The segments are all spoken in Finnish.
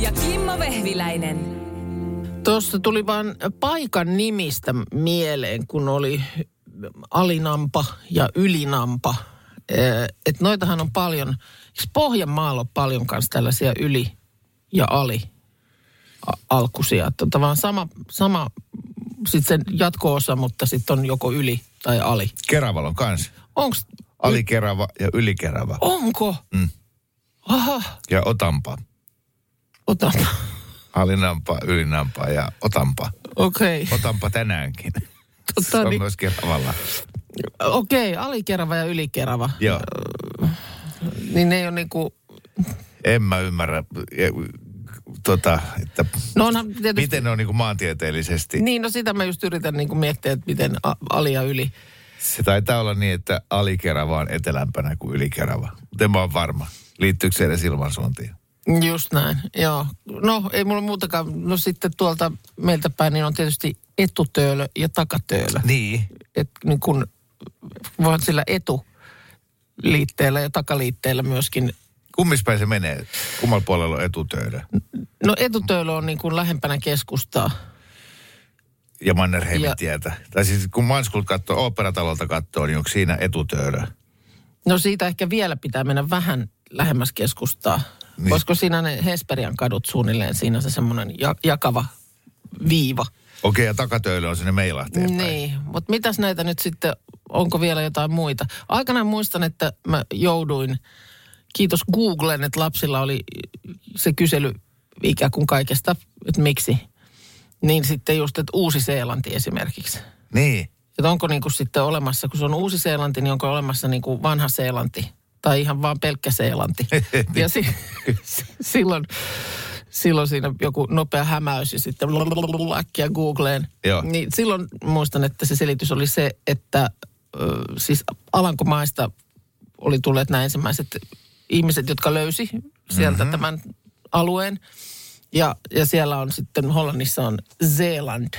Ja Kimmo Vehviläinen. Tuossa tuli vain paikan nimistä mieleen, kun oli alinampa ja ylinampa. Että noitahan on paljon, eikö Pohjanmaalla on paljon kanssa tällaisia yli- ja ali alkusia. Tota vaan sama, sama sitten sen jatko-osa, mutta sitten on joko yli tai ali. Keravalla on kans. Onks, Alikerava ja ylikerava. onko? Mm. Aha, Ja otampa. Ota. Alinampa, ylinampa ja otampa. Okei. Okay. Otampa tänäänkin. Se Tota, on niin, myös keravalla. okei, alikerava ja ylikerava. Joo. Niin ne ei ole niinku, En mä ymmärrä, e, tota, että no onhan tietysti, miten ne on niin maantieteellisesti. niin no sitä mä just yritän niinku miettiä, että miten a- ali ja yli. Se taitaa olla niin, että alikerava on etelämpänä kuin ylikerava. Mutta en mä ole varma. Liittyykö se edes ilmansuuntiin? Just näin, joo. No ei mulla muutakaan, no sitten tuolta meiltä päin niin on tietysti etutöölö ja takatöölö. Niin. Että niin kun voit sillä etuliitteellä ja takaliitteellä myöskin Kummispäin se menee? Kummalla puolella on etutöydä? No etutöölö on niin kuin lähempänä keskustaa. Ja Mannerheimin Ja- tietä. Tai siis kun Manskult katsoo, oopperatalolta katsoo, niin onko siinä etutöydä? No siitä ehkä vielä pitää mennä vähän lähemmäs keskustaa. Niin. Olisiko siinä ne Hesperian kadut suunnilleen, siinä se semmoinen ja, jakava viiva. Okei, ja takatöydä on sinne Meilahteen. Niin, mutta mitäs näitä nyt sitten, onko vielä jotain muita? Aikanaan muistan, että mä jouduin, kiitos Googlen, että lapsilla oli se kysely ikään kuin kaikesta, että miksi. Niin sitten just, että Uusi-Seelanti esimerkiksi. Niin. Että onko niin kuin sitten olemassa, kun se on Uusi-Seelanti, niin onko olemassa niin kuin vanha Seelanti tai ihan vaan pelkkä Seelanti. ja si- silloin, silloin siinä joku nopea hämäys ja sitten äkkiä Googleen. Joo. Niin silloin muistan, että se selitys oli se, että ö, siis Alankomaista oli tulleet nämä ensimmäiset ihmiset, jotka löysi sieltä mm-hmm. tämän alueen. Ja, ja siellä on sitten, Hollannissa on Zeeland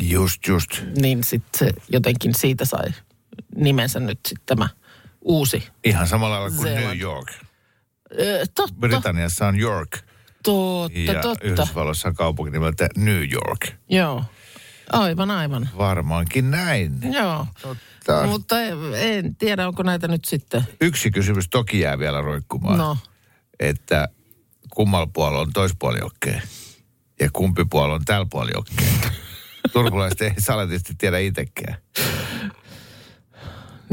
Just, just. niin sitten se jotenkin siitä sai nimensä nyt sitten tämä uusi. Ihan samalla lailla kuin Zeeland. New York. Öö, totta, Britanniassa on York totta, ja totta. Yhdysvalloissa on kaupunki nimeltä New York. Joo, aivan, aivan. Varmaankin näin. Joo, Totta. mutta en, en tiedä, onko näitä nyt sitten. Yksi kysymys toki jää vielä roikkumaan. No, Että kummalla puolella on toispuoli jokkeen ja kumpi puolella on tällä puolella jokkeen. Turkulaiset ei saletisti tiedä itsekään.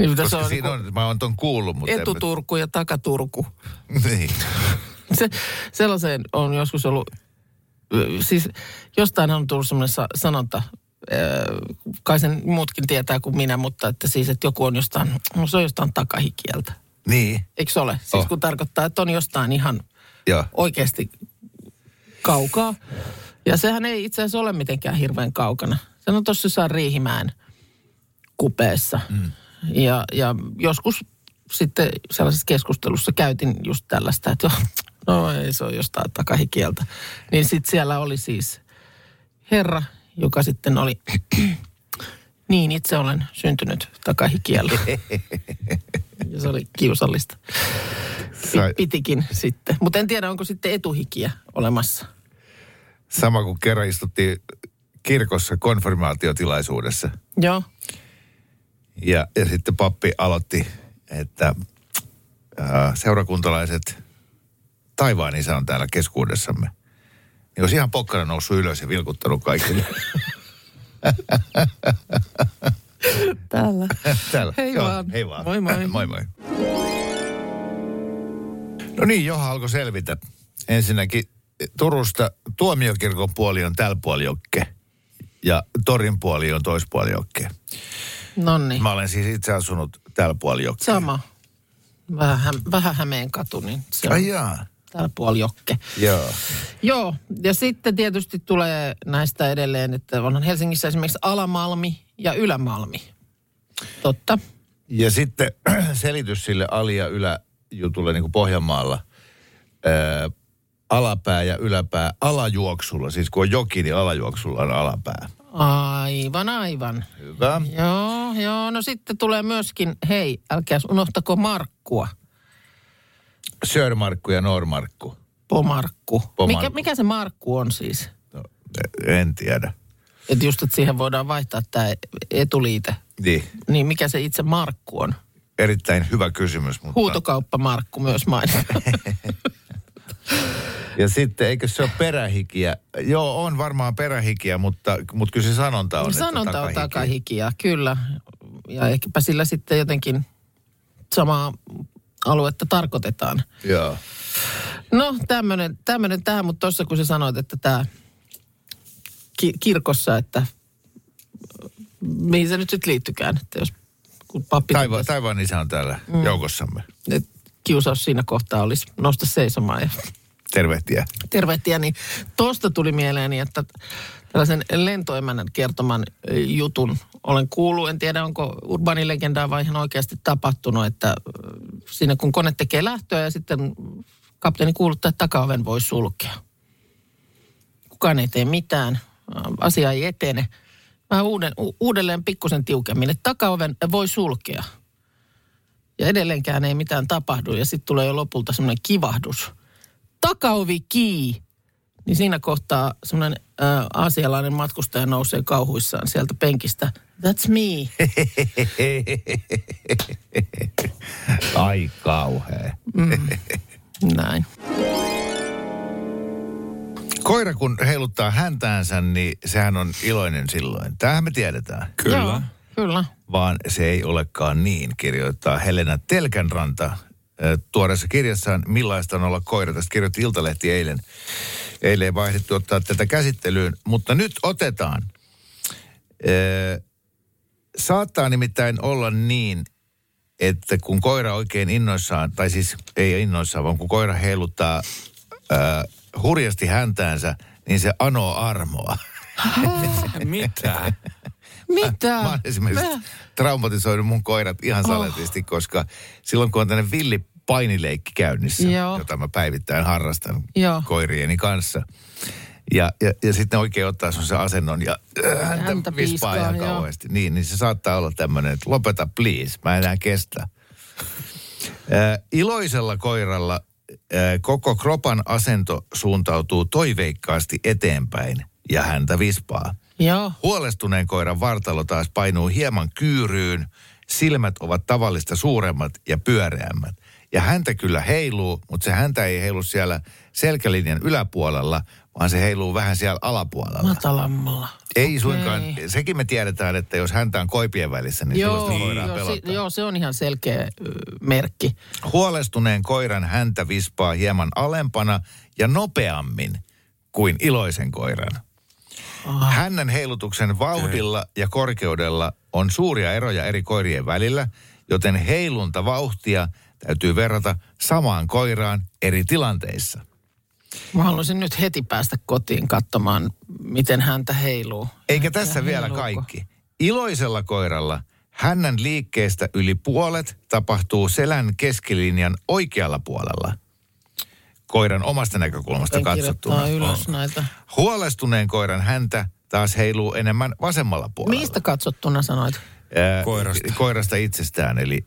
Niin Koska on siinä niin on, mä oon ton kuullut, mutta... mä- etuturku ja takaturku. Niin. Se, sellaiseen on joskus ollut, siis jostain on tullut semmoinen sa- sanonta, kai sen muutkin tietää kuin minä, mutta että siis, että joku on jostain, no se on jostain takahikieltä. Niin, Eikö se ole? Siis Oh. kun tarkoittaa, että on jostain ihan joo. oikeasti kaukaa. Ja sehän ei itse asiassa ole mitenkään hirveän kaukana. Se on tuossa jossain Riihimäen kupeessa. Mm. Ja, ja joskus sitten sellaisessa keskustelussa käytin just tällaista, että joo, no ei se ole jostain takahikieltä. Niin sitten siellä oli siis herra, joka sitten oli, niin itse olen syntynyt takahikiellä. ja se oli kiusallista. Pitikin sitten. Mutta en tiedä, onko sitten etuhikiä olemassa. sama kuin kerran istuttiin kirkossa konfirmaatiotilaisuudessa. Joo. Ja, ja sitten pappi aloitti, että ää, seurakuntalaiset, taivaan isä on täällä keskuudessamme. Niin olisi ihan pokkana noussut ylös ja vilkuttanut kaikille. Täällä. Täällä. Hei Joo, vaan. Hei vaan. Moi moi. moi moi. No niin, Joha alkoi selvitä. Ensinnäkin Turusta tuomiokirkon puoli on tällä puoli jokke. Ja torin puoli on toispuoli jokke. Nonni. Mä olen siis itse asunut tällä puoli jokke. Sama. Vähän, vähän Hämeen katu, niin se on Ai jaa. täällä puoli jokke. Joo. Joo, ja sitten tietysti tulee näistä edelleen, että on Helsingissä esimerkiksi Alamalmi ja Ylämalmi. Totta. Ja sitten selitys sille ali- ja yläjutulle niin kuin Pohjanmaalla. Ää, alapää ja yläpää alajuoksulla. Siis kun on joki, niin alajuoksulla on alapää. Aivan, aivan. Hyvä. Joo, joo. No sitten tulee myöskin, hei, älkää unohtako Markkua. Sörmarkku ja Normarkku. Pomarkku. Pomarkku. Mikä, mikä se Markku on siis? No, en tiedä. Että just, että siihen voidaan vaihtaa tämä etuliite. Niin. Niin mikä se itse Markku on? Erittäin hyvä kysymys. Mutta... Huutokauppa Markku myös mainittu. Ja sitten, eikö se ole perähikiä? Joo, on varmaan perähikiä, mutta, mutta kyllä se sanonta on, Sanonta että on takahikiä, kyllä. Ja ehkäpä sillä sitten jotenkin samaa aluetta tarkoitetaan. Joo. No tämmöinen, tähän, mutta tuossa kun sä sanoit, että tämä ki- kirkossa, että mihin se nyt sitten liittykään, että jos kun pappi Taiva, totesi, taivaan isä on täällä mm. joukossamme. että kiusaus siinä kohtaa olisi nousta seisomaan ja Tervehtiä. tervehtiä, niin tuosta tuli mieleeni, että tällaisen lentoemännän kertoman jutun olen kuullut. En tiedä, onko urbaanilegendaa vai ihan oikeasti tapahtunut, että siinä kun kone tekee lähtöä ja sitten kapteeni kuuluttaa, että takaoven voi sulkea. Kukaan ei tee mitään, asia ei etene. Vähän uuden, uudelleen pikkusen tiukemmin, että takaoven voi sulkea. Ja edelleenkään ei mitään tapahdu ja sitten tulee jo lopulta semmoinen kivahdus. Takaovi kii. Niin siinä kohtaa semmoinen äh, aasialainen matkustaja nousee kauhuissaan sieltä penkistä. That's me. Ai kauhea. Näin. Koira kun heiluttaa häntäänsä, niin sehän on iloinen silloin. Tämähän me tiedetään. Kyllä. Joo, kyllä. Vaan se ei olekaan niin, kirjoittaa Helena Telkänranta tuoreessa kirjassaan Millaista on olla koira. Tästä kirjoitti Iltalehti eilen. Eilen ei vaihdettu ottaa tätä käsittelyyn, mutta nyt otetaan. Äh, Saattaa nimittäin olla niin, että kun koira oikein innoissaan, tai siis ei innoissaan, vaan kun koira heiluttaa äh, hurjasti häntäänsä, niin se anoo armoa. Mitä? Mitä? Mä oon esimerkiksi Mä- traumatisoinut mun koirat ihan saletisti, koska silloin kun on tämmöinen villi painileikki käynnissä, Joo. jota mä päivittäin harrastan Joo. koirieni kanssa. Ja, ja, ja sitten ne oikein ottaa sen asennon ja äh, häntä, Häntä vispaa ihan kauheasti. Niin, niin se saattaa olla tämmöinen, että lopeta please, mä en enää kestä. Äh, iloisella koiralla äh, koko kropan asento suuntautuu toiveikkaasti eteenpäin ja häntä vispaa. Joo. Huolestuneen koiran vartalo taas painuu hieman kyyryyn, silmät ovat tavallista suuremmat ja pyöreämmät. Ja häntä kyllä heiluu, mutta se häntä ei heilu siellä selkälinjan yläpuolella, vaan se heiluu vähän siellä alapuolella. Matalammalla. Ei suinkaan, sekin me tiedetään, että jos häntä on koipien välissä, niin Joo, silloin voidaan joo, pelottaa. si, joo, se on ihan selkeä ö, merkki. Huolestuneen koiran häntä vispaa hieman alempana ja nopeammin kuin iloisen koiran. Ah. Hännän heilutuksen vauhdilla ja korkeudella on suuria eroja eri koirien välillä, joten heilunta vauhtia täytyy verrata samaan koiraan eri tilanteissa. Mä haluaisin nyt heti päästä kotiin katsomaan, miten häntä heiluu. Eikä tässä vielä heiluuko? kaikki. Iloisella koiralla hännän liikkeestä yli puolet tapahtuu selän keskilinjan oikealla puolella. Koiran omasta näkökulmasta En katsottuna. ylös näitä. Huolestuneen koiran häntä taas heiluu enemmän vasemmalla puolella. Mistä katsottuna sanoit? Ää, Koirasta. Koirasta itsestään, eli...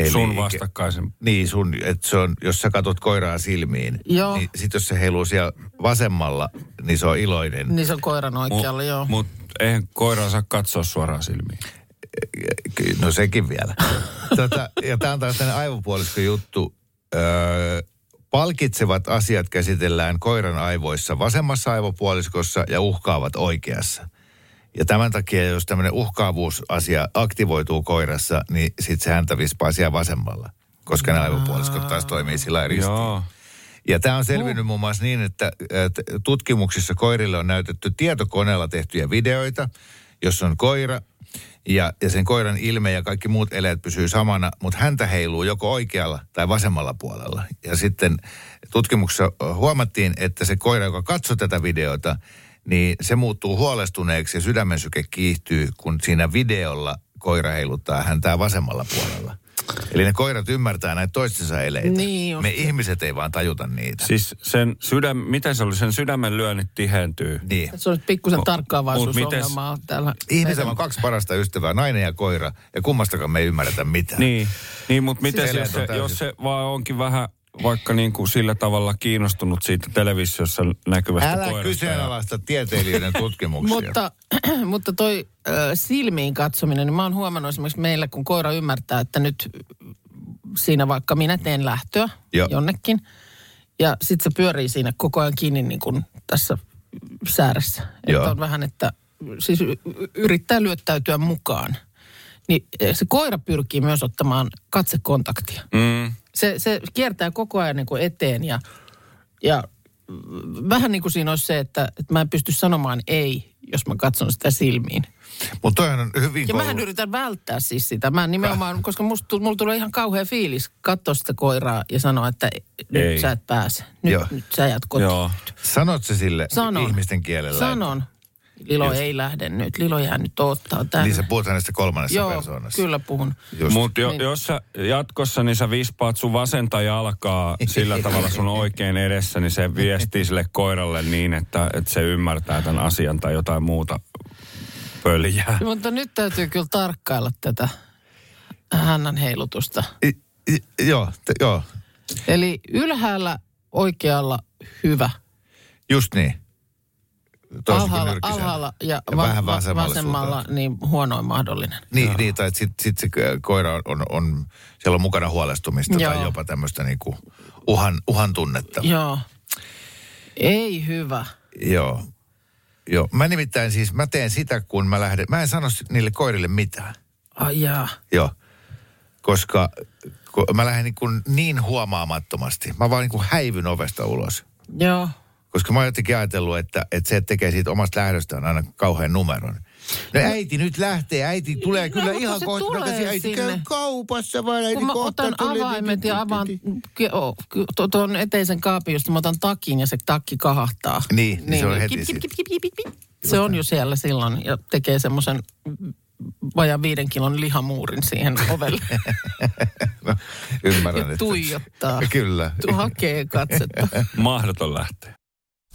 eli Sun vastakkaisen. Niin, sun, että se on, jos sä katot koiraa silmiin, Joo. niin sit jos se heiluu siellä vasemmalla, niin se on iloinen. Niin se on koiran oikealla, joo. Mutta eihän koira saa katsoa suoraan silmiin. No sekin vielä. tota, ja tämä on taas tämmöinen aivopuolisko juttu. Öö, palkitsevat asiat käsitellään koiran aivoissa vasemmassa aivopuoliskossa ja uhkaavat oikeassa. Ja tämän takia, jos tämmöinen uhkaavuusasia aktivoituu koirassa, niin sitten se häntä vispaa siellä vasemmalla. Koska ne aivopuoliskot taas toimii sillä eri Joo. ja tämä on selvinnyt muun muassa niin, että että tutkimuksissa koirille on näytetty tietokoneella tehtyjä videoita, jossa on koira Ja, ja sen koiran ilme ja kaikki muut eleet pysyy samana, mutta häntä heiluu joko oikealla tai vasemmalla puolella. Ja sitten tutkimuksessa huomattiin, että se koira, joka katsoi tätä videota, niin se muuttuu huolestuneeksi ja sydämen syke kiihtyy, kun siinä videolla koira heiluttaa häntää vasemmalla puolella. Eli ne koirat ymmärtää näitä toistensa eleitä. Niin just. Me ihmiset ei vaan tajuta niitä. Siis sen sydän, miten se oli, sen sydämen lyönnit tihentyy. Niin. Se on pikkusen tarkkaavaisuusongelmaa täällä. Ihmisellä on kaksi parasta ystävää, nainen ja koira, ja kummastakaan me ei ymmärretä mitään. Niin, niin mutta miten Siis jos se, jos se vaan onkin vähän vaikka niin kuin sillä tavalla kiinnostunut siitä televisiossa näkyvästä Älä koirasta. kyseenalaista tieteilijöiden tutkimuksia. Mutta, mutta toi äh, silmiin katsominen, niin mä oon huomannut esimerkiksi meillä, kun koira ymmärtää, että nyt siinä vaikka minä teen lähtöä Joo. jonnekin. Ja sit se pyörii siinä koko ajan kiinni niin kuin tässä sääressä. Joo. Että on vähän, että siis yrittää lyöttäytyä mukaan. Niin eh, se koira pyrkii myös ottamaan katsekontaktia. Mm, Se, se kiertää koko ajan niin kuin eteen ja, ja vähän niin kuin siinä olisi se, että, että mä en pysty sanomaan ei, jos mä katson sitä silmiin. Mutta toihan on hyvin Ja mähän yritän välttää siis sitä. Mä nimenomaan, koska musta, mulla tulee ihan kauhea fiilis katsoa sitä koiraa ja sanoa, että nyt Ei. sä et pääse. Nyt, Joo. nyt sä jäät kotiin. joo. Sanot se sille Sanon. ihmisten kielellä? Sanon. Lilo Just. ei lähde nyt. Lilo jää nyt ottaa tänne. Niin sä puhut hänestä kolmannessa Joo, persoonassa. kyllä puhun. Mutta jo, Niin. jos sä jatkossa, niin sä vispaat sun vasenta jalkaa sillä tavalla sun oikein edessä, niin se viestii sille koiralle niin, että, että se ymmärtää tämän asian tai jotain muuta pöljää. Mutta nyt täytyy kyllä tarkkailla tätä hännän heilutusta. I, i, joo, te, joo, Eli ylhäällä oikealla hyvä. just niin. Alhaalla, alhaalla ja, Ja va- vähän vasemmalle vasemmalla suuntaan. niin huonoin mahdollinen. Niin, niin tai sitten sit se koira on, on, on, siellä on mukana huolestumista Joo. tai jopa tämmöistä niinku uhan, uhan tunnetta. Joo. Ei hyvä. Joo. Joo. Mä nimittäin siis, mä teen sitä, kun mä lähden, mä en sano niille koirille mitään. Ai jaa. Joo. Koska kun mä lähden niin, kuin niin huomaamattomasti. Mä vaan niin kuin häivyn ovesta ulos. Joo. Koska mä oon jotenkin ajatellut, että, että se tekee siitä omasta lähdöstään aina kauhean numeron. No äiti nyt lähtee, äiti tulee No, kyllä ihan kohta. Tulee äiti käy kaupassa vaan, äiti Kun mä kohta otan tulee. avaimet ja avaan tuon eteisen kaapin, josta mä otan takin ja se takki kahahtaa. Niin, niin se on heti kip, kip, kip, kip, kip, kip. Se on jo siellä silloin ja tekee semmoisen vajaan viiden kilon lihamuurin siihen ovelle. No, ymmärrän, Ja tuijottaa. Kyllä. Tu- Hakee katsetta. Mahdoton lähteä.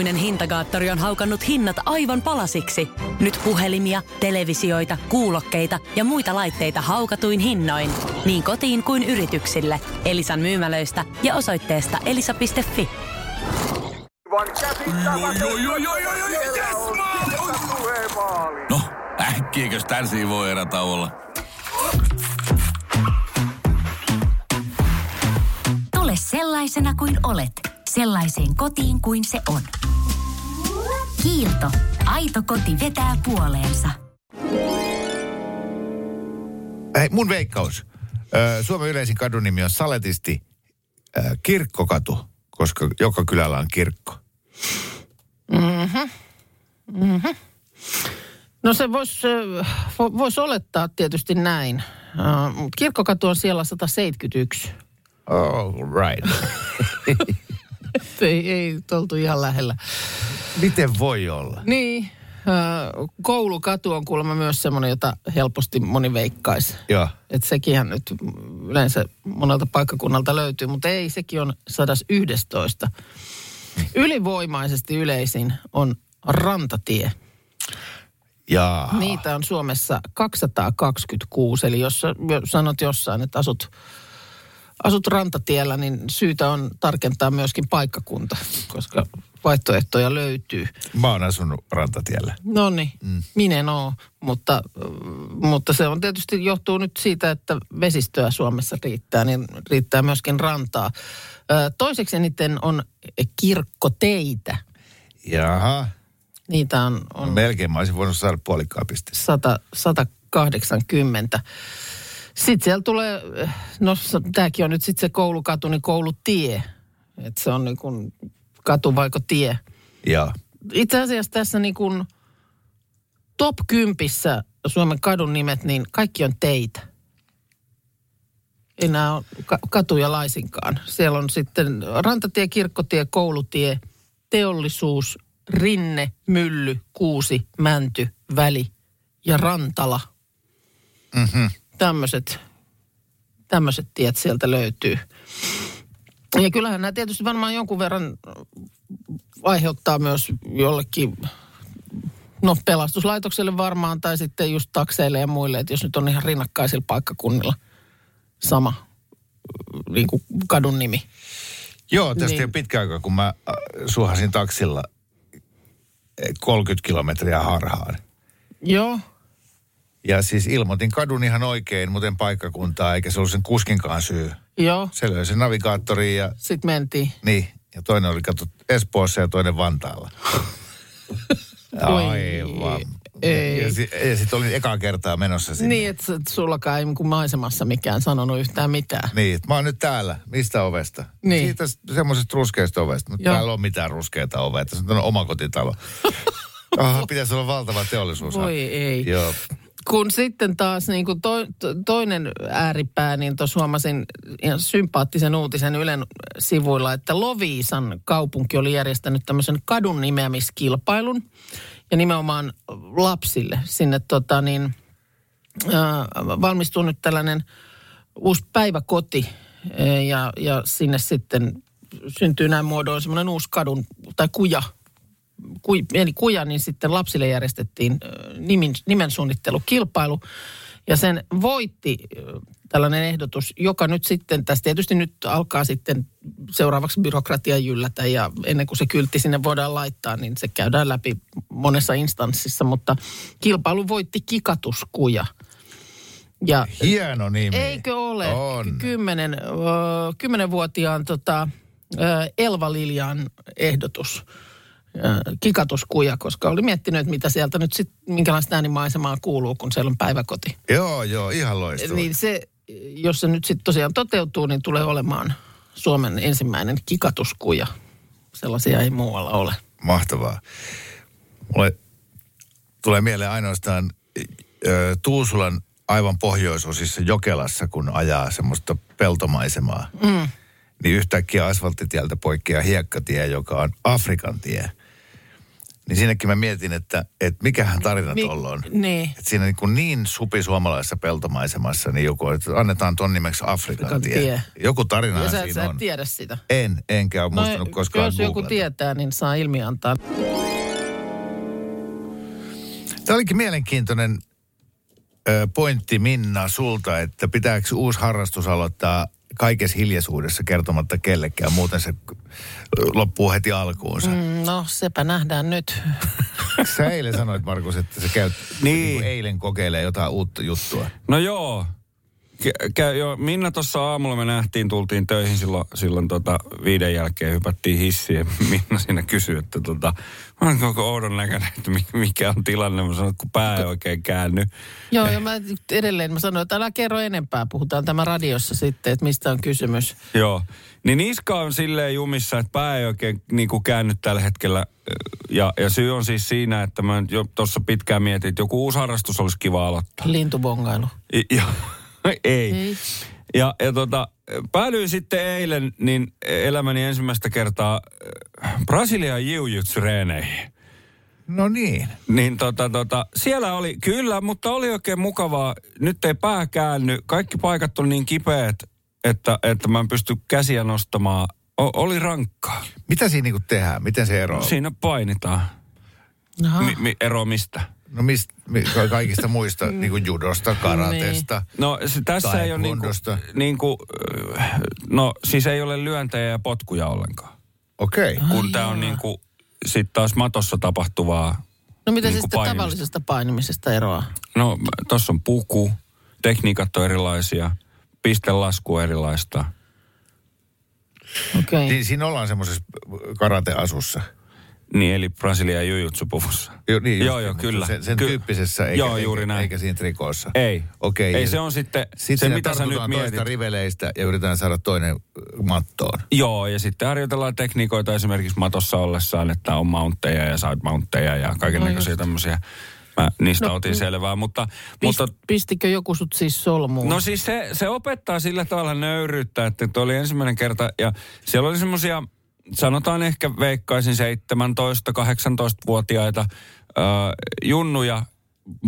Hirmuinen hintakaattori on haukannut hinnat aivan palasiksi. Nyt puhelimia, televisioita, kuulokkeita ja muita laitteita haukatuin hinnoin. Niin kotiin kuin yrityksille. Elisan myymälöistä ja osoitteesta elisa.fi. No, äkkiäkös tän voi erätauolla? Tule sellaisena kuin olet, sellaiseen kotiin kuin se on. Kiilto. Aito koti vetää puoleensa. Hei, mun veikkaus. Suomen yleisin kadun nimi on saletisti Kirkkokatu, koska joka kylällä on kirkko. No se voisi vois olettaa tietysti näin. Kirkkokatu on siellä 171. Oh, right. Ei, ei oltu ihan lähellä. Miten voi olla? Niin, koulukatu on kuulemma myös semmoinen, jota helposti moni veikkaisi. Joo. Että sekinhän nyt yleensä monelta paikkakunnalta löytyy, mutta ei, sekin on 111. Ylivoimaisesti yleisin on rantatie. Ja Niitä on Suomessa 226, eli jos sanot jossain, että asut, asut rantatiellä, niin syytä on tarkentaa myöskin paikkakunta, koska vaihtoehtoja löytyy. Mä oon asunut rantatiellä. No niin, mm. minä en oo, mutta, mutta se on tietysti johtuu nyt siitä, että vesistöä Suomessa riittää, niin riittää myöskin rantaa. Toiseksi eniten on kirkkoteitä. Jaha. Niitä on, on No, melkein mä olisin voinut saada puolikkaa pistettä. 100, 180. Sitten siellä tulee, no tämäkin on nyt sitten se koulukatu, niin koulutie. Että se on niin kuin katu vaiko tie. Joo. Itse asiassa tässä niin kuin top kympissä Suomen kadun nimet, niin kaikki on teitä. Ole ka- katuja laisinkaan. Siellä on sitten rantatie, kirkkotie, koulutie, teollisuus, rinne, mylly, kuusi, mänty, väli ja rantala. Mm-hmm. Tämmöiset, tämmöiset tiet sieltä löytyy. Ja kyllähän nämä tietysti varmaan jonkun verran aiheuttaa myös jollekin, no pelastuslaitokselle varmaan, tai sitten just takseille ja muille, että jos nyt on ihan rinnakkaisilla paikkakunnilla sama niin kuin kadun nimi. Joo, tästä Niin. ei pitkä aika, kun mä äh, suhasin taksilla eh, 30 kilometriä harhaan. Joo, Ja siis ilmoitin kadun ihan oikein, muuten paikkakuntaa, eikä se ollut sen kuskinkaan syy. joo, Se löi sen navigaattoriin ja sitten mentiin. niin. Ja toinen oli katso Espoossa ja toinen Vantaalla. Aivan. ei. Ja, si- ja sitten olin ekaa kertaa menossa sinne. Niin, että et sullakaan ei niin kuin maisemassa mikään sanonut yhtään mitään. Niin, että mä oon nyt täällä. Mistä ovesta? Niin. Siitä semmoisesta ruskeasta ovesta. Mutta täällä on mitään ruskeita ovea. Tässä on omakotitalo. Aha, pitäisi olla valtava teollisuus. Voi ei. Joo. Kun sitten taas niin kuin to, to, toinen ääripää, niin tuossa huomasin ihan sympaattisen uutisen Ylen sivuilla, että Loviisan kaupunki oli järjestänyt tämmöisen kadun nimeämiskilpailun ja nimenomaan lapsille. Sinne tota niin, äh, valmistuu nyt tällainen uusi päiväkoti äh, ja, ja sinne sitten syntyy näin muodoin semmoinen uusi kadun tai kuja kui, pieni kuja, niin sitten lapsille järjestettiin nimen suunnittelukilpailu. Ja sen voitti tällainen ehdotus, joka nyt sitten, tässä tietysti nyt alkaa sitten seuraavaksi byrokratia jyllätä ja ennen kuin se kyltti sinne voidaan laittaa, niin se käydään läpi monessa instanssissa, mutta kilpailu voitti kikatuskuja. Ja Hieno nimi. Eikö ole? On. Kymmenen, ö, kymmenenvuotiaan tota, Elva Liljan ehdotus. Kikatuskuja, koska oli miettinyt, että mitä sieltä nyt sitten, minkälaista äänimaisemaa kuuluu, kun siellä on päiväkoti. Joo, joo, ihan loistava. Niin se, jos se nyt sitten tosiaan toteutuu, niin tulee olemaan Suomen ensimmäinen kikatuskuja. Sellaisia ei muualla ole. Mahtavaa. Mulle tulee mieleen ainoastaan ö, Tuusulan aivan pohjoisosissa Jokelassa, kun ajaa semmoista peltomaisemaa. Mm. Niin yhtäkkiä asfalttitieltä poikkeaa hiekkatie, joka on Afrikan tie. Niin sinnekin mä mietin, että, että mikähän tarina Mi- tuolla on. Niin. Että siinä niin, kuin niin supi suomalaisessa peltomaisemassa, niin joku, että annetaan ton nimeksi Afrikan, Afrikan tie. tie. Joku tarina siinä sä et on. tiedä sitä. En, enkä ole muistanut koskaan jos joku tietää, niin saa ilmi antaa. Tämä olikin mielenkiintoinen pointti Minna sulta, että pitääkö uusi harrastus aloittaa kaikessa hiljaisuudessa kertomatta kellekään, muuten se loppuu heti alkuunsa. Mm. No, sepä nähdään nyt. Sä eilen sanoit, Markus, että sä käyt Niin. niin eilen kokeilee jotain uutta juttua. No joo. Kä- jo, Minna tuossa aamulla me nähtiin, tultiin töihin silloin, silloin tota viiden jälkeen, hypättiin hissiin Minna siinä kysyi, että tota, on koko oudon näköinen, että mi- mikä on tilanne. Mä sanoin, että kun pää ei oikein käänny. Joo, ja mä edelleen mä sanoin, että älä kerro enempää. Puhutaan tämä radiossa sitten, että mistä on kysymys. Joo. Niin niska on silleen jumissa, että pää ei oikein niin kuin käänny tällä hetkellä. Ja, ja syy on siis siinä, että mä jo tuossa pitkään mietin, että joku uusi harrastus olisi kiva aloittaa. Lintubongailu. I, ja, ei. Ei. Ja, ja tota, päädyin sitten eilen niin elämäni ensimmäistä kertaa äh, Brasilian jiu-jitsu-reeneihin. No niin. Niin tota, tota, siellä oli, kyllä, mutta oli oikein mukavaa. Nyt ei pää käänny. Kaikki paikat on niin kipeät, että, että mä en pysty käsiä nostamaan. O, oli rankkaa. Mitä siinä niin tehdään? Miten se eroaa? Siinä painitaan. Aha. Mi, mi, ero mistä? No mist, mi, ka- kaikista muista, niin kuin judosta, karatesta. No se, tässä ei ole niinku, Taekwondosta. niinku, äh, no siis ei ole lyöntejä ja potkuja ollenkaan. Okei. Okay. Kun tämä on niinku sitten taas matossa tapahtuvaa No mitä Niin kuin sitten tavallisesta painimisesta eroaa? No, tuossa on puku, tekniikat on erilaisia, pistelasku on erilaista. Okei. Niin siinä ollaan semmoisessa karateasussa. Niin, eli Brasilian jujutsupuvussa. Jo, niin joo, just, joo, kyllä. Sen, sen Ky- tyyppisessä, eikä, Joo, juuri eikä, näin. eikä siinä trikoossa. Ei. Okei. Ei, ja se on sitten, Sitten se mitä sä nyt mietit. riveleistä ja yritetään saada toinen mattoon. Joo, ja sitten harjoitellaan tekniikoita esimerkiksi matossa ollessaan, että on mountteja ja side mountteja ja kaikenlaisia tämmöisiä. Mä niistä No, otin mm. selvää, mutta, Pist, mutta pistikö joku sut siis solmuun? No siis se, se opettaa sillä tavalla nöyryyttä, että tuo oli ensimmäinen kerta ja siellä oli semmoisia, sanotaan ehkä veikkaisin 17-18-vuotiaita äh, junnuja,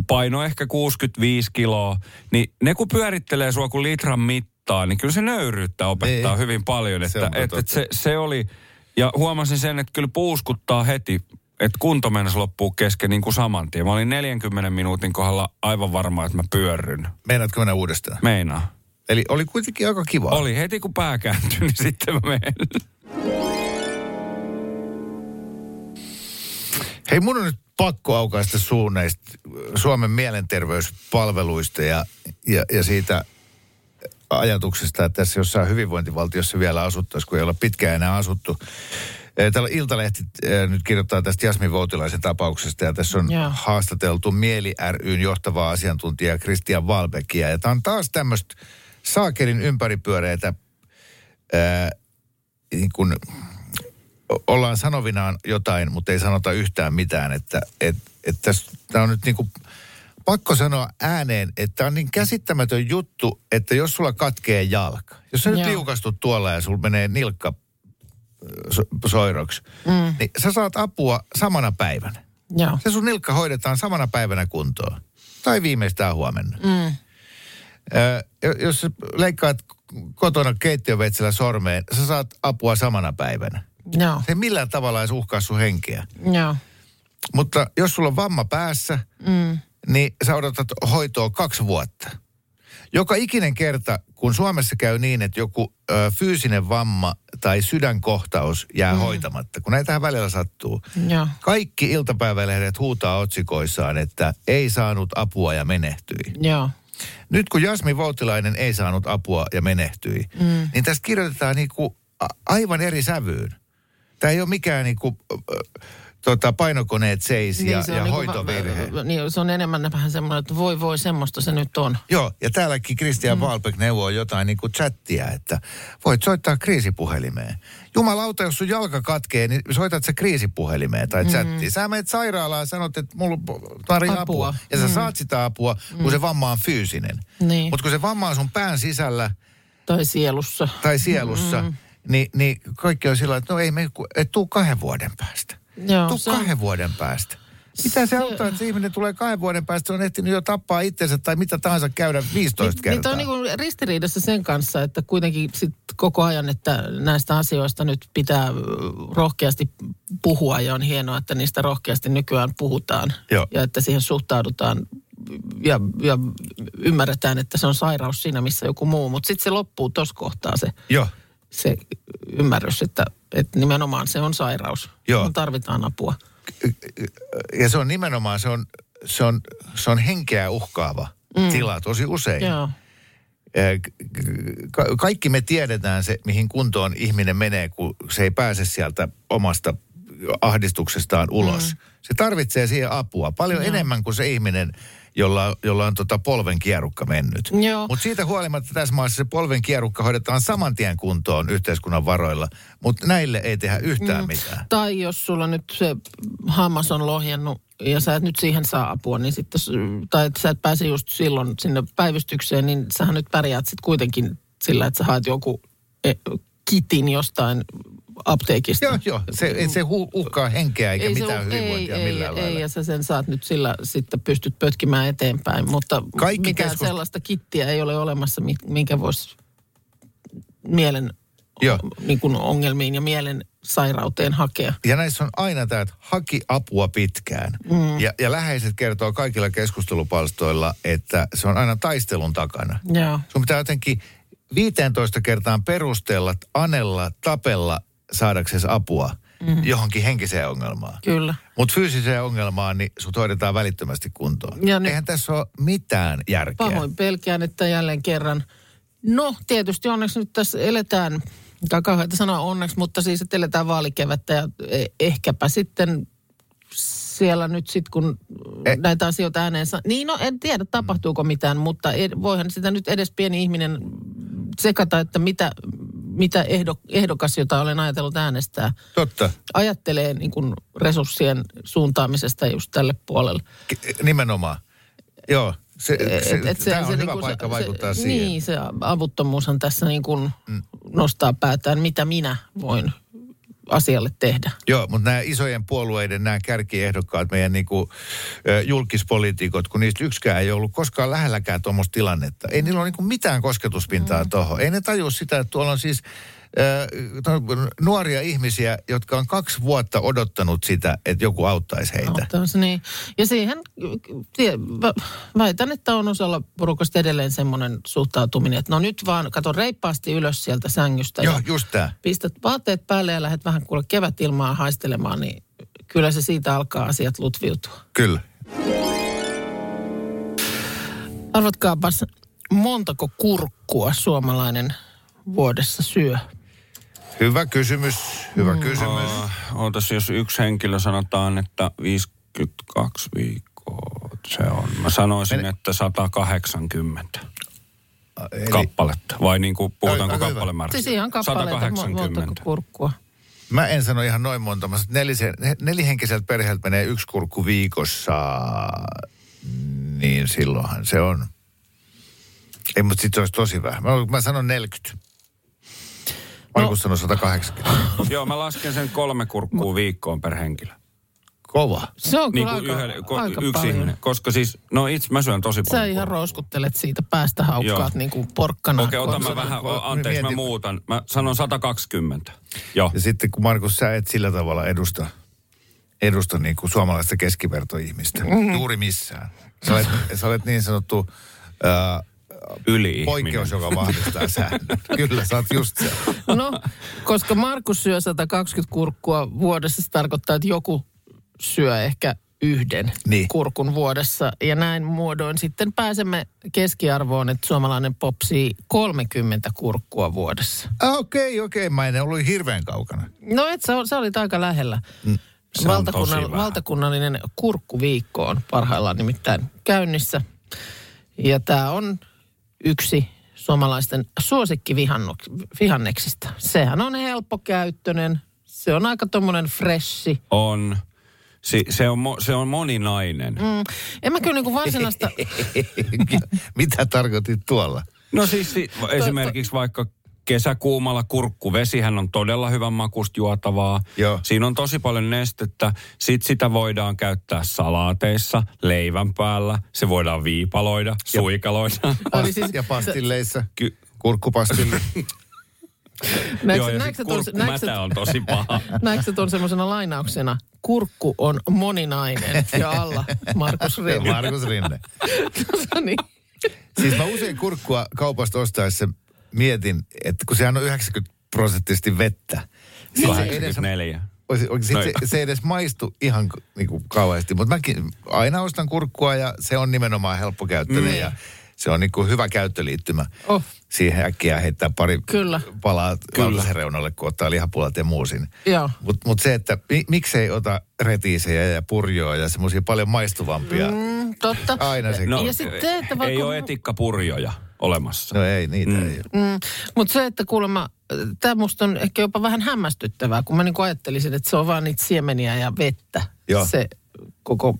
paino ehkä 65 kiloa, niin ne kun pyörittelee sua kuin litran mittaa, niin kyllä se nöyryyttä opettaa Niin. hyvin paljon. Se Että, on että, totta. että se, se oli, ja huomasin sen, että kyllä puuskuttaa heti, että kunto mennessä loppuu kesken niin kuin saman tien. Mä olin 40 minuutin kohdalla aivan varma, että mä pyörryn. Meinaatko mennä uudestaan? Meinaa. Eli oli kuitenkin aika kiva. Oli heti kun pää kääntyi, niin sitten mä menen. Hei, mun on nyt pakko aukaista suu näistä Suomen mielenterveyspalveluista ja, ja, ja siitä ajatuksesta, että tässä jossain hyvinvointivaltiossa vielä asuttaisiin, kun ei olla pitkään enää asuttu. Täällä Iltalehti eh, nyt kirjoittaa tästä Jasmin Voutilaisen tapauksesta ja tässä on Joo. haastateltu Mieli ryn johtavaa asiantuntijaa Christian Valbeckia. Ja tämä on taas tämmöistä saakelin ympäripyöreitä ää, niin kuin ollaan sanovinaan jotain, mutta ei sanota yhtään mitään. Että et, et tämä on nyt niin kuin pakko sanoa ääneen, että on niin käsittämätön juttu, että jos sulla katkee jalka, jos sä nyt Joo. liukastut tuolla ja sulla menee nilkka so, soiroksi, mm. niin sä saat apua samana päivänä. Joo. Se sun nilkka hoidetaan samana päivänä kuntoon. Tai viimeistään huomenna. Mm. Ö, jos leikkaat kotona keittiöveitsellä sormeen, sä saat apua samana päivänä. Joo. Se ei millään tavalla edes uhkaa sun henkeä. Joo. Mutta jos sulla on vamma päässä, Mm. niin sä odotat hoitoa kaksi vuotta. Joka ikinen kerta, kun Suomessa käy niin, että joku ö, fyysinen vamma tai sydänkohtaus jää mm. hoitamatta, kun näitähän välillä sattuu. Joo. Kaikki iltapäivälehdet huutaa otsikoissaan, että ei saanut apua ja menehtyi. Joo. Nyt kun Jasmi Voutilainen ei saanut apua ja menehtyi, mm. niin tästä kirjoitetaan niinku aivan eri sävyyn. Tämä ei ole mikään niinku, ö, tota, painokoneet seis ja, se on ja niinku hoitovirhe. Va, niin, se on enemmän vähän semmoinen, että voi voi, semmoista se nyt on. Joo, ja täälläkin Christian mm. Wahlbeck neuvoo jotain niin kuin chattia, että voit soittaa kriisipuhelimeen. Jumalauta, jos sun jalka katkee, niin soitat sä kriisipuhelimeen tai chattiin. Sä menet sairaalaan ja sanot, että mulla tarvii apua. Apua. Ja sä mm. saat sitä apua, kun se vamma on fyysinen. Niin. Mutta kun se vamma on sun pään sisällä Tai sielussa. tai sielussa, mm. Niin, niin kaikki on sillä että no ei me, et tuu kahden vuoden päästä. Joo, tuu se kahden vuoden päästä. Mitä se, Se- auttaa, että se ihminen tulee kahden vuoden päästä, se on ehtinyt jo tappaa itsensä tai mitä tahansa käydä 15 Niin, kertaa. niin on niin ristiriidassa sen kanssa, että kuitenkin sit koko ajan, että näistä asioista nyt pitää rohkeasti puhua ja on hienoa, että niistä rohkeasti nykyään puhutaan. Joo. Ja että siihen suhtaudutaan ja, ja ymmärretään, että se on sairaus siinä, missä joku muu. Mutta sitten se loppuu tuossa kohtaa se, Joo. Se ymmärrys, että, että nimenomaan se on sairaus. Joo. Kun tarvitaan apua. Ja se on nimenomaan, se on, se on, se on henkeä uhkaava mm. tila tosi usein. Joo. Ka- Kaikki me tiedetään se, mihin kuntoon ihminen menee, kun se ei pääse sieltä omasta ahdistuksestaan ulos. Mm. Se tarvitsee siihen apua paljon enemmän kuin se ihminen, jolla, jolla on tota polven kierukka mennyt. Mutta siitä huolimatta tässä maassa se polven kierukka hoidetaan saman tien kuntoon yhteiskunnan varoilla, mutta näille ei tehdä yhtään mm. mitään. Tai jos sulla nyt se hammas on lohjennut ja sä et nyt siihen saa apua, niin sitten, tai että sä et pääse just silloin sinne päivystykseen, niin sähän nyt pärjäät sitten kuitenkin sillä, että sä haet joku e, kitin jostain apteekista. Joo, joo. Se, ei se uhkaa henkeä eikä Ei se mitään ole- hyvinvointia ei, millään ei, lailla. Ei, ja sä sen saat nyt sillä sitten pystyt pötkimään eteenpäin, mutta Kaikki mitään keskust- sellaista kittiä ei ole olemassa, mi- minkä voisi mielen Joo. niin kuin ongelmiin ja mielen sairauteen hakea. Ja näissä on aina tämä, että haki apua pitkään. Mm. Ja, ja läheiset kertoo kaikilla keskustelupalstoilla, että se on aina taistelun takana. Joo. Sun pitää jotenkin 15 kertaan perustella, anella, tapella saadaksesi apua. mm. johonkin henkiseen ongelmaan. Kyllä. Mutta fyysiseen ongelmaan, niin sut hoidetaan välittömästi kuntoon. Ja nyt- Eihän tässä ole mitään järkeä. Pahoin pelkään, että jälleen kerran. No, tietysti onneksi nyt tässä eletään, tai kauheita sanoa onneksi, mutta siis, että eletään vaalikevättä ja e- ehkäpä sitten siellä nyt sitten, kun E- näitä asioita ääneen saa. Niin, no en tiedä, tapahtuuko mitään, mutta ed, voihan sitä nyt edes pieni ihminen sekata, että mitä, mitä ehdo, ehdokas, jota olen ajatellut äänestää, Totta. ajattelee niin kuin resurssien suuntaamisesta just tälle puolelle. K- Nimenomaan. Joo. Se, se, Et- et tämä on hyvä niinku paikka se, vaikuttaa se, siihen. Niin, se avuttomuushan tässä niin kuin nostaa päätään, mitä minä voin asialle tehdä. Joo, mutta nämä isojen puolueiden, nämä kärkiehdokkaat, meidän niinku, ö, julkispoliitikot, kun niistä yksikään ei ollut koskaan lähelläkään tuommoista tilannetta. Ei niillä ole niinku mitään kosketuspintaa mm. tuohon. Ei ne tajua sitä, että tuolla on siis nuoria ihmisiä, jotka on kaksi vuotta odottanut sitä, että joku auttaisi heitä. Auttaa se niin. Ja siihen väitän, että on osalla porukasta edelleen semmoinen suhtautuminen, että no nyt vaan kato reippaasti ylös sieltä sängystä. Joo, ja just tämä. pistät vaatteet päälle ja lähdet vähän kuule kevätilmaa haistelemaan, niin kyllä se siitä alkaa asiat lutviutua. Kyllä. Arvatkaapas, montako kurkkua suomalainen vuodessa syö? Hyvä kysymys, hyvä Mm. kysymys. Ootas, jos yksi henkilö sanotaan, että 52 viikkoa se on. Mä sanoisin, Mene- että 180 Eli, kappaletta. Vai niin kuin, puhutaanko hyvä. Siis kappalemäärästä? ihan kappaleita, mo- montako 180. kurkkua. mä en sano ihan noin monta. Mä nelisen, nelihenkiseltä perheeltä menee yksi kurkku viikossa. Niin silloinhan se on. Ei, mutta sitten se olisi tosi vähän. Mä, mä sanon 40. Markus no. sanoi 180. Joo, mä lasken sen kolme kurkkua viikkoon per henkilö. Kova. Se on Niin kyllä kuin aika, yhdelle, ko, aika yksi paljon. ihminen. Koska siis, no itse mä syön tosi Sä paljon. ihan kurkkua. rouskuttelet siitä päästä haukkaat niin kuin porkkana. Okei, otan mä vähän, o, anteeksi mä Mietin- muutan. Mä sanon 120. Joo. Ja sitten kun Markus, sä et sillä tavalla edusta, edusta niin kuin suomalaista keskivertoihmistä. Mm-hmm. Juuri missään. Sä olet, sä olet niin sanottu ää, Yli poikkeus, joka vahvistaa säännön. Kyllä, sä oot just se. No, koska Markus syö 120 kurkkua vuodessa, se tarkoittaa, että joku syö ehkä yhden Niin. kurkun vuodessa. Ja näin muodoin sitten pääsemme keskiarvoon, että suomalainen popsii 30 kurkkua vuodessa. Ah, Okei, okei. Mä en ollut hirveän kaukana. No et sä, sä olit aika lähellä. Mm, Valtakunnall, valtakunnallinen kurkkuviikko on parhaillaan nimittäin käynnissä. Ja tämä on yksi suomalaisten suosikkivihanneksista. Sehän on helppokäyttöinen. Se on aika tommonen freshi. On. Si, se, on mo, se on moninainen. Mm. En mä kyllä niinku varsinaista... Mitä tarkoitit tuolla? No siis si, esimerkiksi vaikka kesäkuumalla kurkkuvesihän on todella hyvän makusta juotavaa. Joo. Siinä on tosi paljon nestettä. Sitten sitä voidaan käyttää salaateissa, leivän päällä. Se voidaan viipaloida, suikaloida. Oli siis- ja pastilleissa. Ky- Kurkkupastille. Näetkö, ja kurkkumätä on tosi paha. näetkö tuon semmoisena lainauksena? Kurkku on moninainen ja alla Markus Rinne. Markus Rinne. No niin. Siis mä usein kurkkua kaupasta ostaessa mietin, että kun sehän on 90 prosenttisesti vettä. Siis se, ei edes, 84. Oisi- oisi- sit No. se, se ei edes maistu ihan niin kuin kauheasti, mutta mäkin aina ostan kurkkua ja se on nimenomaan helppokäyttöinen Mm. ja se on niin kuin hyvä käyttöliittymä. Oh. Siihen äkkiä heittää pari Kyllä. palaa Kyllä. lautasen reunalle, kun ottaa lihapulat ja muu sinne. Joo. Mutta mut se, että mi, miksei ota retiisejä ja purjoa ja semmoisia paljon maistuvampia. Mm. Totta. Aina se. No, Ja sitten että vaikka- ei ole etikkapurjoja olemassa. No ei, niitä mm. ei ole. Mm, Mutta se, että kuulemma, tämä musta on ehkä jopa vähän hämmästyttävää, kun mä niinku ajattelisin, että se on vaan niitä siemeniä ja vettä, Joo. se koko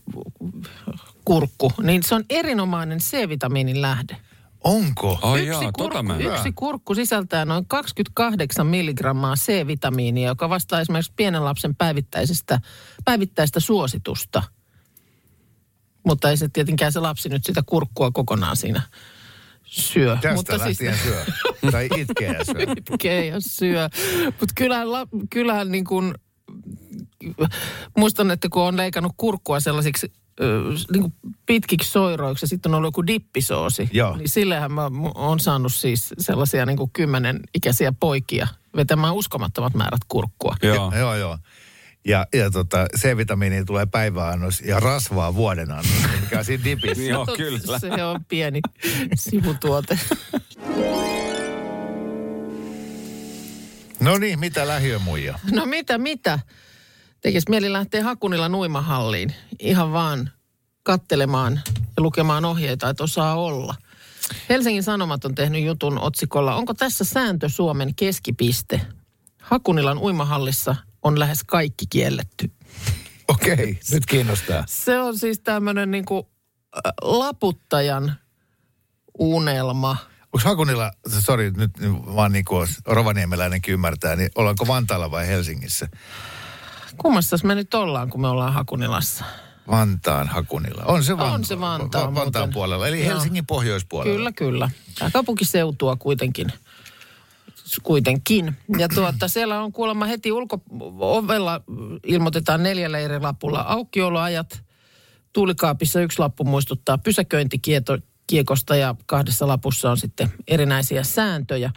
kurkku. Niin se on erinomainen C-vitamiinin lähde. Onko? Ai jaa, tota mä yksi kurkku sisältää noin 28 milligrammaa C-vitamiinia, joka vastaa esimerkiksi pienen lapsen päivittäisestä, päivittäistä suositusta. Mutta ei se tietenkään se lapsi nyt sitä kurkkua kokonaan siinä syö. Tästä Mutta lähtien siis, syö. Tai itkee ja syö. itkee ja syö. Mutta kyllähän, la- kyllähän niin kuin, muistan, että kun on leikannut kurkkua sellaisiksi niin kuin pitkiksi soiroiksi ja sitten on ollut joku dippisoosi, Joo. niin sillehän mä oon saanut siis sellaisia niin kuin kymmenen ikäisiä poikia vetämään uskomattomat määrät kurkkua. Joo. Joo, joo. Ja, ja tota, C-vitamiini tulee päiväannos ja rasvaa vuodenannos, mikä on siinä dipissä. Joo, kyllä. Se on pieni sivutuote. No niin, mitä lähiömuija? No mitä, mitä? Tekis mieli lähteä Hakunilla nuimahalliin ihan vaan kattelemaan ja lukemaan ohjeita, että osaa olla. Helsingin Sanomat on tehnyt jutun otsikolla, onko tässä sääntö Suomen keskipiste? Hakunilan uimahallissa on lähes kaikki kielletty. Okei, nyt kiinnostaa. Se on siis tämmöinen niinku äh, laputtajan unelma. Onko Hakunilla, sori nyt vaan niin kuin rovaniemeläinenkin ymmärtää, niin ollaanko Vantaalla vai Helsingissä? Kummassa me nyt ollaan, kun me ollaan Hakunilassa? Vantaan Hakunilla. On se, On se Vantaa Va- Vantaan muuten. puolella, eli Joo. Helsingin pohjoispuolella. Kyllä, kyllä. Tämä kaupunkiseutua kuitenkin. Kuitenkin. Ja tuota, siellä on kuulemma heti ulko-ovella ilmoitetaan neljällä eri lapulla aukioloajat. Tuulikaapissa yksi lappu muistuttaa pysäköintikiekosta ja kahdessa lapussa on sitten erinäisiä sääntöjä.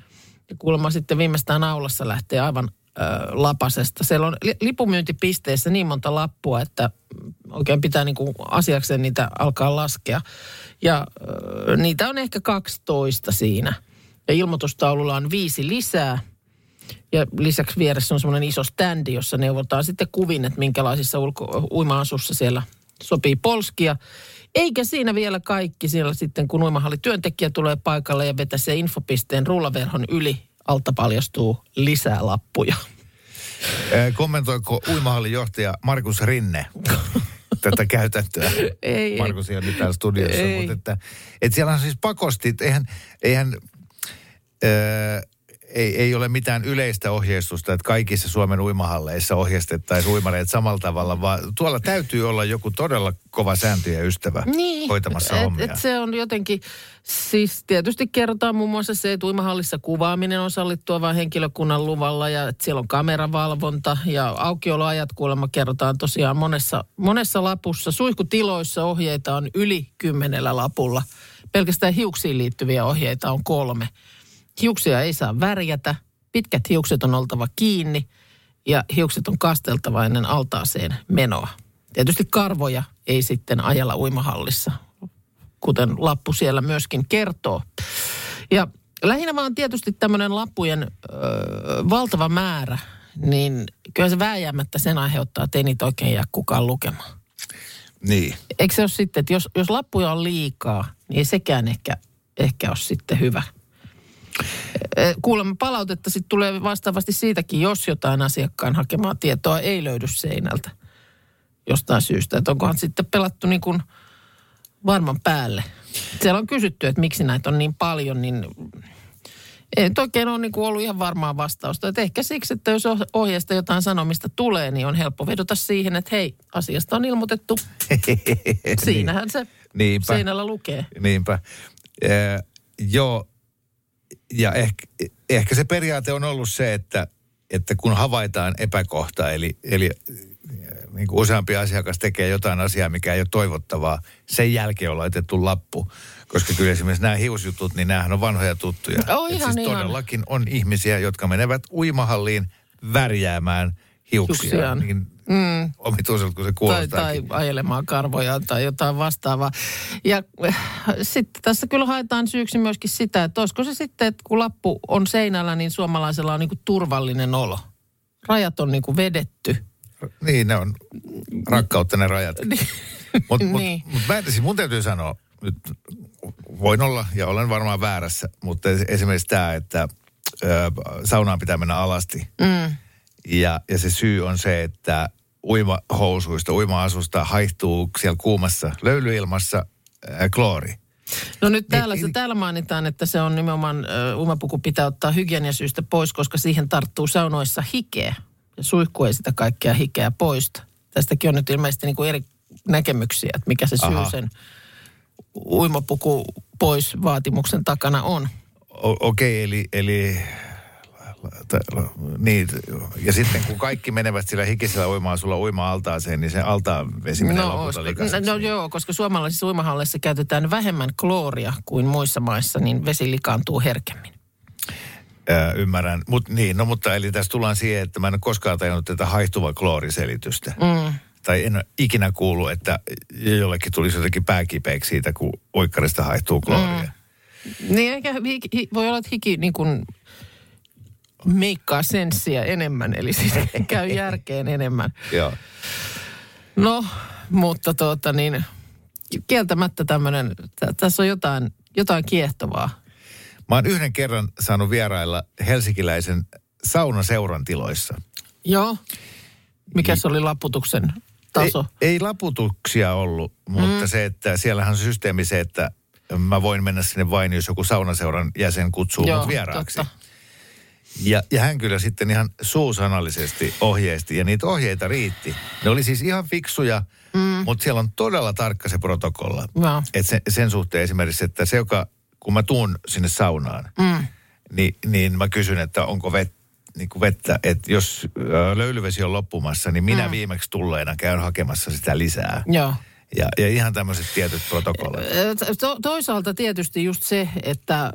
Ja kuulemma sitten viimeistään aulassa lähtee aivan ö, lapasesta. Siellä on li- lipumyyntipisteissä niin monta lappua, että oikein pitää niin kuin asiakseen niitä alkaa laskea. Ja ö, niitä on ehkä 12 siinä. Ja ilmoitustaululla on viisi lisää. Ja lisäksi vieressä on semmoinen iso standi, jossa neuvotaan sitten kuvin, että minkälaisissa ulko- uima-asussa siellä sopii polskia. Eikä siinä vielä kaikki. Siellä sitten, kun uimahalli työntekijä tulee paikalle ja vetää se infopisteen rullaverhon yli, alta paljastuu lisää lappuja. Kommentoiko uimahallin johtaja Markus Rinne tätä käytäntöä? Ei, Markus ei ole nyt täällä studiossa, Ei. mutta että, että siellä on siis pakosti, että eihän, eihän ei, ei ole mitään yleistä ohjeistusta, että kaikissa Suomen uimahalleissa ohjeistettaisiin uimareet samalla tavalla, vaan tuolla täytyy olla joku todella kova sääntöjen ystävä hoitamassa et, hommia. Et se on jotenkin, siis tietysti kerrotaan muun muassa se, että uimahallissa kuvaaminen on sallittua vain henkilökunnan luvalla ja että siellä on kameravalvonta ja aukioloajat kuulemma kerrotaan tosiaan monessa, monessa lapussa. Suihkutiloissa ohjeita on yli kymmenellä lapulla. Pelkästään hiuksiin liittyviä ohjeita on kolme. Hiuksia ei saa värjätä, pitkät hiukset on oltava kiinni ja hiukset on kasteltava ennen altaaseen menoa. Tietysti karvoja ei sitten ajella uimahallissa, kuten lappu siellä myöskin kertoo. Ja lähinnä vaan tietysti tämmöinen lappujen ö, valtava määrä, niin kyllä se vääjäämättä sen aiheuttaa, että ei niitä oikein jää kukaan lukemaan. Niin. Eikö se ole sitten, että jos, jos lappuja on liikaa, niin ei sekään ehkä, ehkä ole sitten hyvä. Kuulemma palautetta sitten tulee vastaavasti siitäkin, jos jotain asiakkaan hakemaa tietoa ei löydy seinältä jostain syystä. Että onkohan sitten pelattu niin kuin varman päälle. Siellä on kysytty, että miksi näitä on niin paljon, niin ei nyt oikein ole niin kuin ollut ihan varmaa vastausta. Että ehkä siksi, että jos oh- ohjeesta jotain sanomista tulee, niin on helppo vedota siihen, että hei, asiasta on ilmoitettu. Siinähän se Niinpä. seinällä lukee. Niinpä. Ee, joo, ja ehkä, ehkä se periaate on ollut se, että, että kun havaitaan epäkohta, eli, eli niin kuin useampi asiakas tekee jotain asiaa, mikä ei ole toivottavaa, sen jälkeen on laitettu lappu. Koska kyllä esimerkiksi nämä hiusjutut, niin näähän on vanhoja tuttuja. Oh, Et ihan, siis ihan. todellakin on ihmisiä, jotka menevät uimahalliin värjäämään hiuksia. Niin mm. omituiselta kuin se Tai, kuulostaa. tai ajelemaan karvoja tai jotain vastaavaa. Ja äh, sitten tässä kyllä haetaan syyksi myöskin sitä, että olisiko se sitten, että kun lappu on seinällä, niin suomalaisella on niin kuin turvallinen olo. Rajat on niin kuin vedetty. Niin, ne on rakkautta ne rajat. Mutta mut, Niin. mut mä, siis mun täytyy sanoa, nyt voin olla ja olen varmaan väärässä, mutta es- esimerkiksi tämä, että ö, saunaan pitää mennä alasti. Mm. Ja, ja se syy on se, että uimahousuista, uima-asusta haihtuu siellä kuumassa löylyilmassa ää, kloori. No nyt Niin, täällä, se, niin. täällä mainitaan, että se on nimenomaan, ö, uimapuku pitää ottaa hygieniasyistä pois, koska siihen tarttuu saunoissa hikeä. Ja suihku ei sitä kaikkea hikeä poista. Tästäkin on nyt ilmeisesti niin kuin eri näkemyksiä, että mikä se syy Aha. sen uimapuku pois vaatimuksen takana on. O- Okei, eli, eli t- niin, ja sitten kun kaikki menevät sillä hikisellä uimaan sulla uima-altaaseen, niin se altaan vesi menee No, lopulta likaiseksi. no joo, koska suomalaisissa uimahalleissa käytetään vähemmän klooria kuin muissa maissa, niin vesi likaantuu herkemmin. Ää, ymmärrän. Mut, niin, no, mutta eli tässä tullaan siihen, että mä en ole koskaan tajunnut tätä haihtuva klooriselitystä. Mm. Tai en ole ikinä kuullut, että jollekin tulisi jotenkin pääkipeäksi siitä, kun oikkarista haihtuu klooria. Mm. Niin eikä hiki, hi, voi olla, että hiki niin kuin meikkaa senssiä enemmän, eli siis käy järkeen enemmän. Joo. No, mutta tuota niin, kieltämättä tämmöinen, tä- tässä on jotain, jotain kiehtovaa. Mä oon yhden kerran saanut vierailla helsinkiläisen saunaseuran tiloissa. Joo. Mikä se oli laputuksen taso? Ei, ei laputuksia ollut, mutta mm. se, että siellähän on systeemi se, että mä voin mennä sinne vain, jos joku saunaseuran jäsen kutsuu Joo, mut vieraaksi. totta. Ja, ja hän kyllä sitten ihan suusanallisesti ohjeisti, ja niitä ohjeita riitti. Ne oli siis ihan fiksuja, mm. mutta siellä on todella tarkka se protokolla. Joo. Et sen, sen suhteen esimerkiksi, että se, joka, kun mä tuun sinne saunaan, Mm. niin, niin mä kysyn, että onko vet, niin kuin vettä, että jos löylyvesi on loppumassa, niin minä mm. viimeksi tulleena käyn hakemassa sitä lisää. Joo. Ja, ja ihan tämmöiset tietyt protokollat. To, toisaalta tietysti just se, että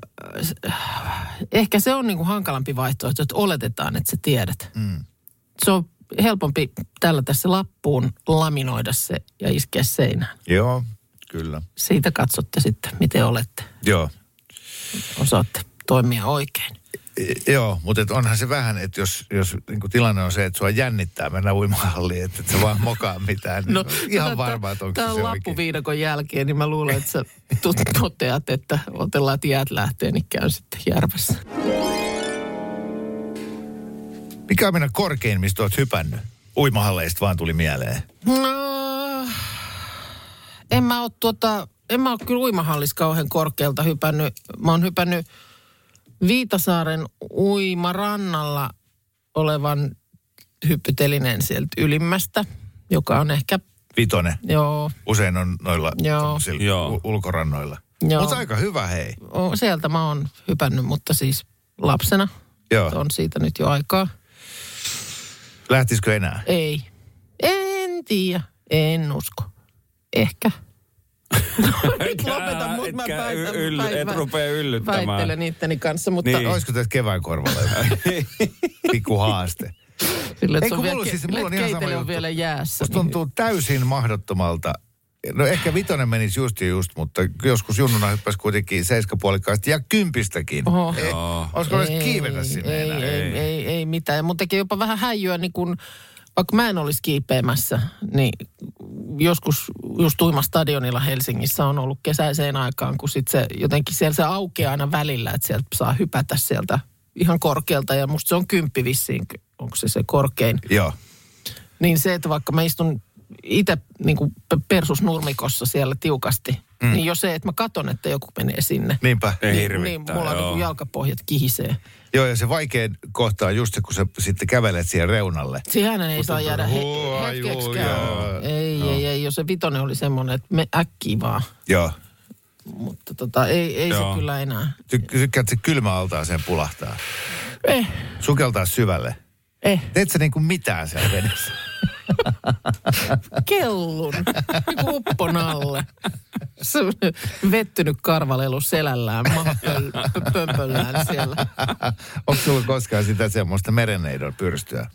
äh, ehkä se on niinku hankalampi vaihtoehto, että oletetaan, että sä tiedät. Mm. Se on helpompi tällä tässä lappuun laminoida se ja iskeä seinään. Joo, kyllä. Siitä katsotte sitten, miten olette. Joo. Osaatte toimia oikein. Joo, mutta et onhan se vähän, että jos, jos niin tilanne on se, että sua jännittää mennä uimahalliin, että et sä vaan mokaa mitään, niin no, ihan varma, että onko oikein. lappuviidakon jälkeen, niin mä luulen, että sä tot- toteat, että otellaan, että jäät lähtee, niin käyn sitten järvessä. Mikä on mennä korkein, mistä oot hypännyt? Uimahalleista vaan tuli mieleen. No, en mä ole tuota, en mä ole kyllä uimahallissa kauhean korkealta hypännyt. Mä oon hypännyt Viitasaaren uimarannalla olevan hyppytelinen sieltä ylimmästä, joka on ehkä, Vitonen. joo, Usein on noilla Joo. Joo. ulkorannoilla. Joo. Mutta aika hyvä, hei. o- sieltä mä oon hypännyt, mutta siis lapsena. Joo. On siitä nyt jo aikaa. Lähtisikö enää? Ei. En tiedä. En usko. Ehkä. Nyt lopetan, mutta mä päivän, yll- et rupea yllyttämään. Väittelen itteni kanssa, mutta Niin. Olisiko tässä kevään korvalla pikku haaste? sille, että Ei, kun mulla ke- siis- mulla on ihan sama on juttu. vielä jäässä. Musta tuntuu täysin mahdottomalta. No ehkä vitonen menisi just ja just, mutta joskus junnuna hyppäsi kuitenkin seiskapuolikkaasti ja kympistäkin. Oho. Ei, olisiko edes kiivetä sinne ei, enää? ei, ei, ei, ei mitään. Ja mun tekee jopa vähän häijyä, niin kun, vaikka mä en olisi kiipeämässä, niin joskus just Uima stadionilla Helsingissä on ollut kesäiseen aikaan, kun sit se jotenkin siellä se aukeaa aina välillä, että sieltä saa hypätä sieltä ihan korkealta. Ja musta se on kymppi vissiin, onko se se korkein. Joo. Niin se, että vaikka mä istun itse niin kuin persusnurmikossa siellä tiukasti, mm. niin jo se, että mä katon, että joku menee sinne. Niinpä. Ei niin, hirvittää, niin mulla on joo. niin kuin jalkapohjat kihisee. Joo, ja se vaikein kohta on just se, kun sä sitten kävelet siihen reunalle. Siihen ei saa jäädä he, hetkeksikään. Ei, ei, ei, jos se vitonen oli semmoinen, että me äkkiä vaan. Joo. Mutta tota, ei, ei se Joo. kyllä enää. Ty- tykkäät se kylmäaltaaseen pulahtaa. Eh, Sukeltaa syvälle. eh, Teet sä niinku mitään siellä vedessä? kellun. Niinku uppon alle. Vettynyt karvalelu selällään, mahapömpöllään siellä. Onko sulla koskaan sitä semmoista merenneidon pyrstyä?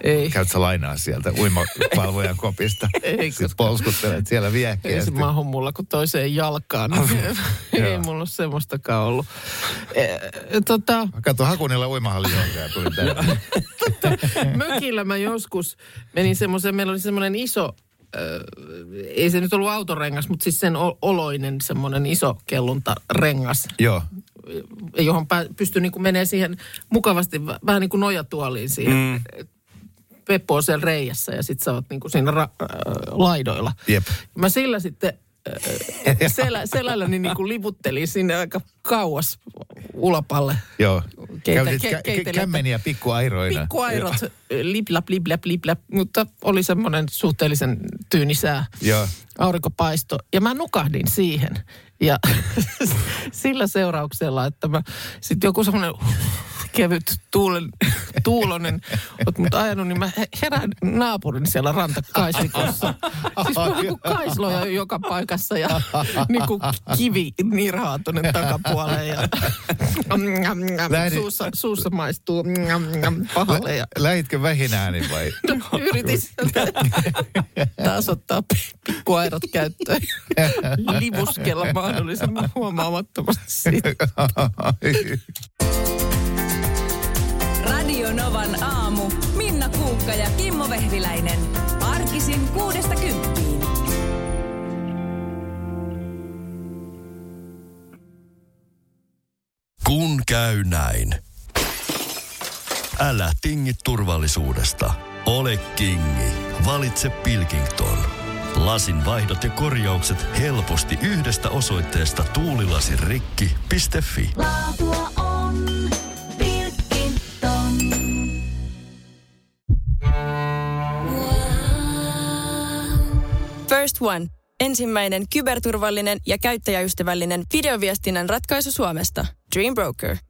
Ei, Käyt sä lainaa sieltä uimapalvojan kopista? Ei, Sitten koska- polskuttelet siellä ei se viehkeästi. mahu mulla kuin toiseen jalkaan. ei mulla ole semmoistakaan ollut. Eh, tota, Kato Hakunilla uimahallin johtaja tuli tänne. mökillä mä joskus menin semmoiseen, meillä oli semmoinen iso, äh, ei se nyt ollut autorengas, mutta siis sen oloinen semmoinen iso kelluntarengas, Joo. johon pystyi niin kuin menee siihen mukavasti vä- vähän niin kuin nojatuoliin siihen. Mm. Peppo on siellä reijässä ja sit sä oot niin kuin siinä ra- äh, laidoilla. Jep. Mä sillä sitten äh, selä, selälläni niin kuin liputtelin sinne aika kauas ulapalle. Joo. Keitä- Käytit ke- kä- keiteli, kä- kämmeniä pikkuairoina. Pikkuairot, liplap, liplap, liplap, mutta oli semmoinen suhteellisen tyynisää Joo. aurinkopaisto. Ja mä nukahdin siihen. Ja sillä seurauksella, että mä sitten joku semmoinen kevyt tuulen, Tuulonen, oot mut ajanut, niin mä herään naapurin siellä rantakaisikossa. Siis mulla on niin kaisloja joka paikassa ja niin kuin kivi nirhaatunen takapuoleen ja suussa, suussa maistuu pahalle. Ja, Lähitkö vähin äänin vai? no, yritin taas ottaa pikkuairot käyttöön. Livuskella mahdollisimman huomaamattomasti siitä. Radio Novan aamu. Minna Kuukka ja Kimmo Vehviläinen. Arkisin kuudesta kymppiin. Kun käy näin. Älä tingi turvallisuudesta. Ole kingi. Valitse Pilkington. Lasin vaihdot ja korjaukset helposti yhdestä osoitteesta tuulilasirikki.fi. Laatua on Pilkington. First One. Ensimmäinen kyberturvallinen ja käyttäjäystävällinen videoviestinnän ratkaisu Suomesta. Dream Broker.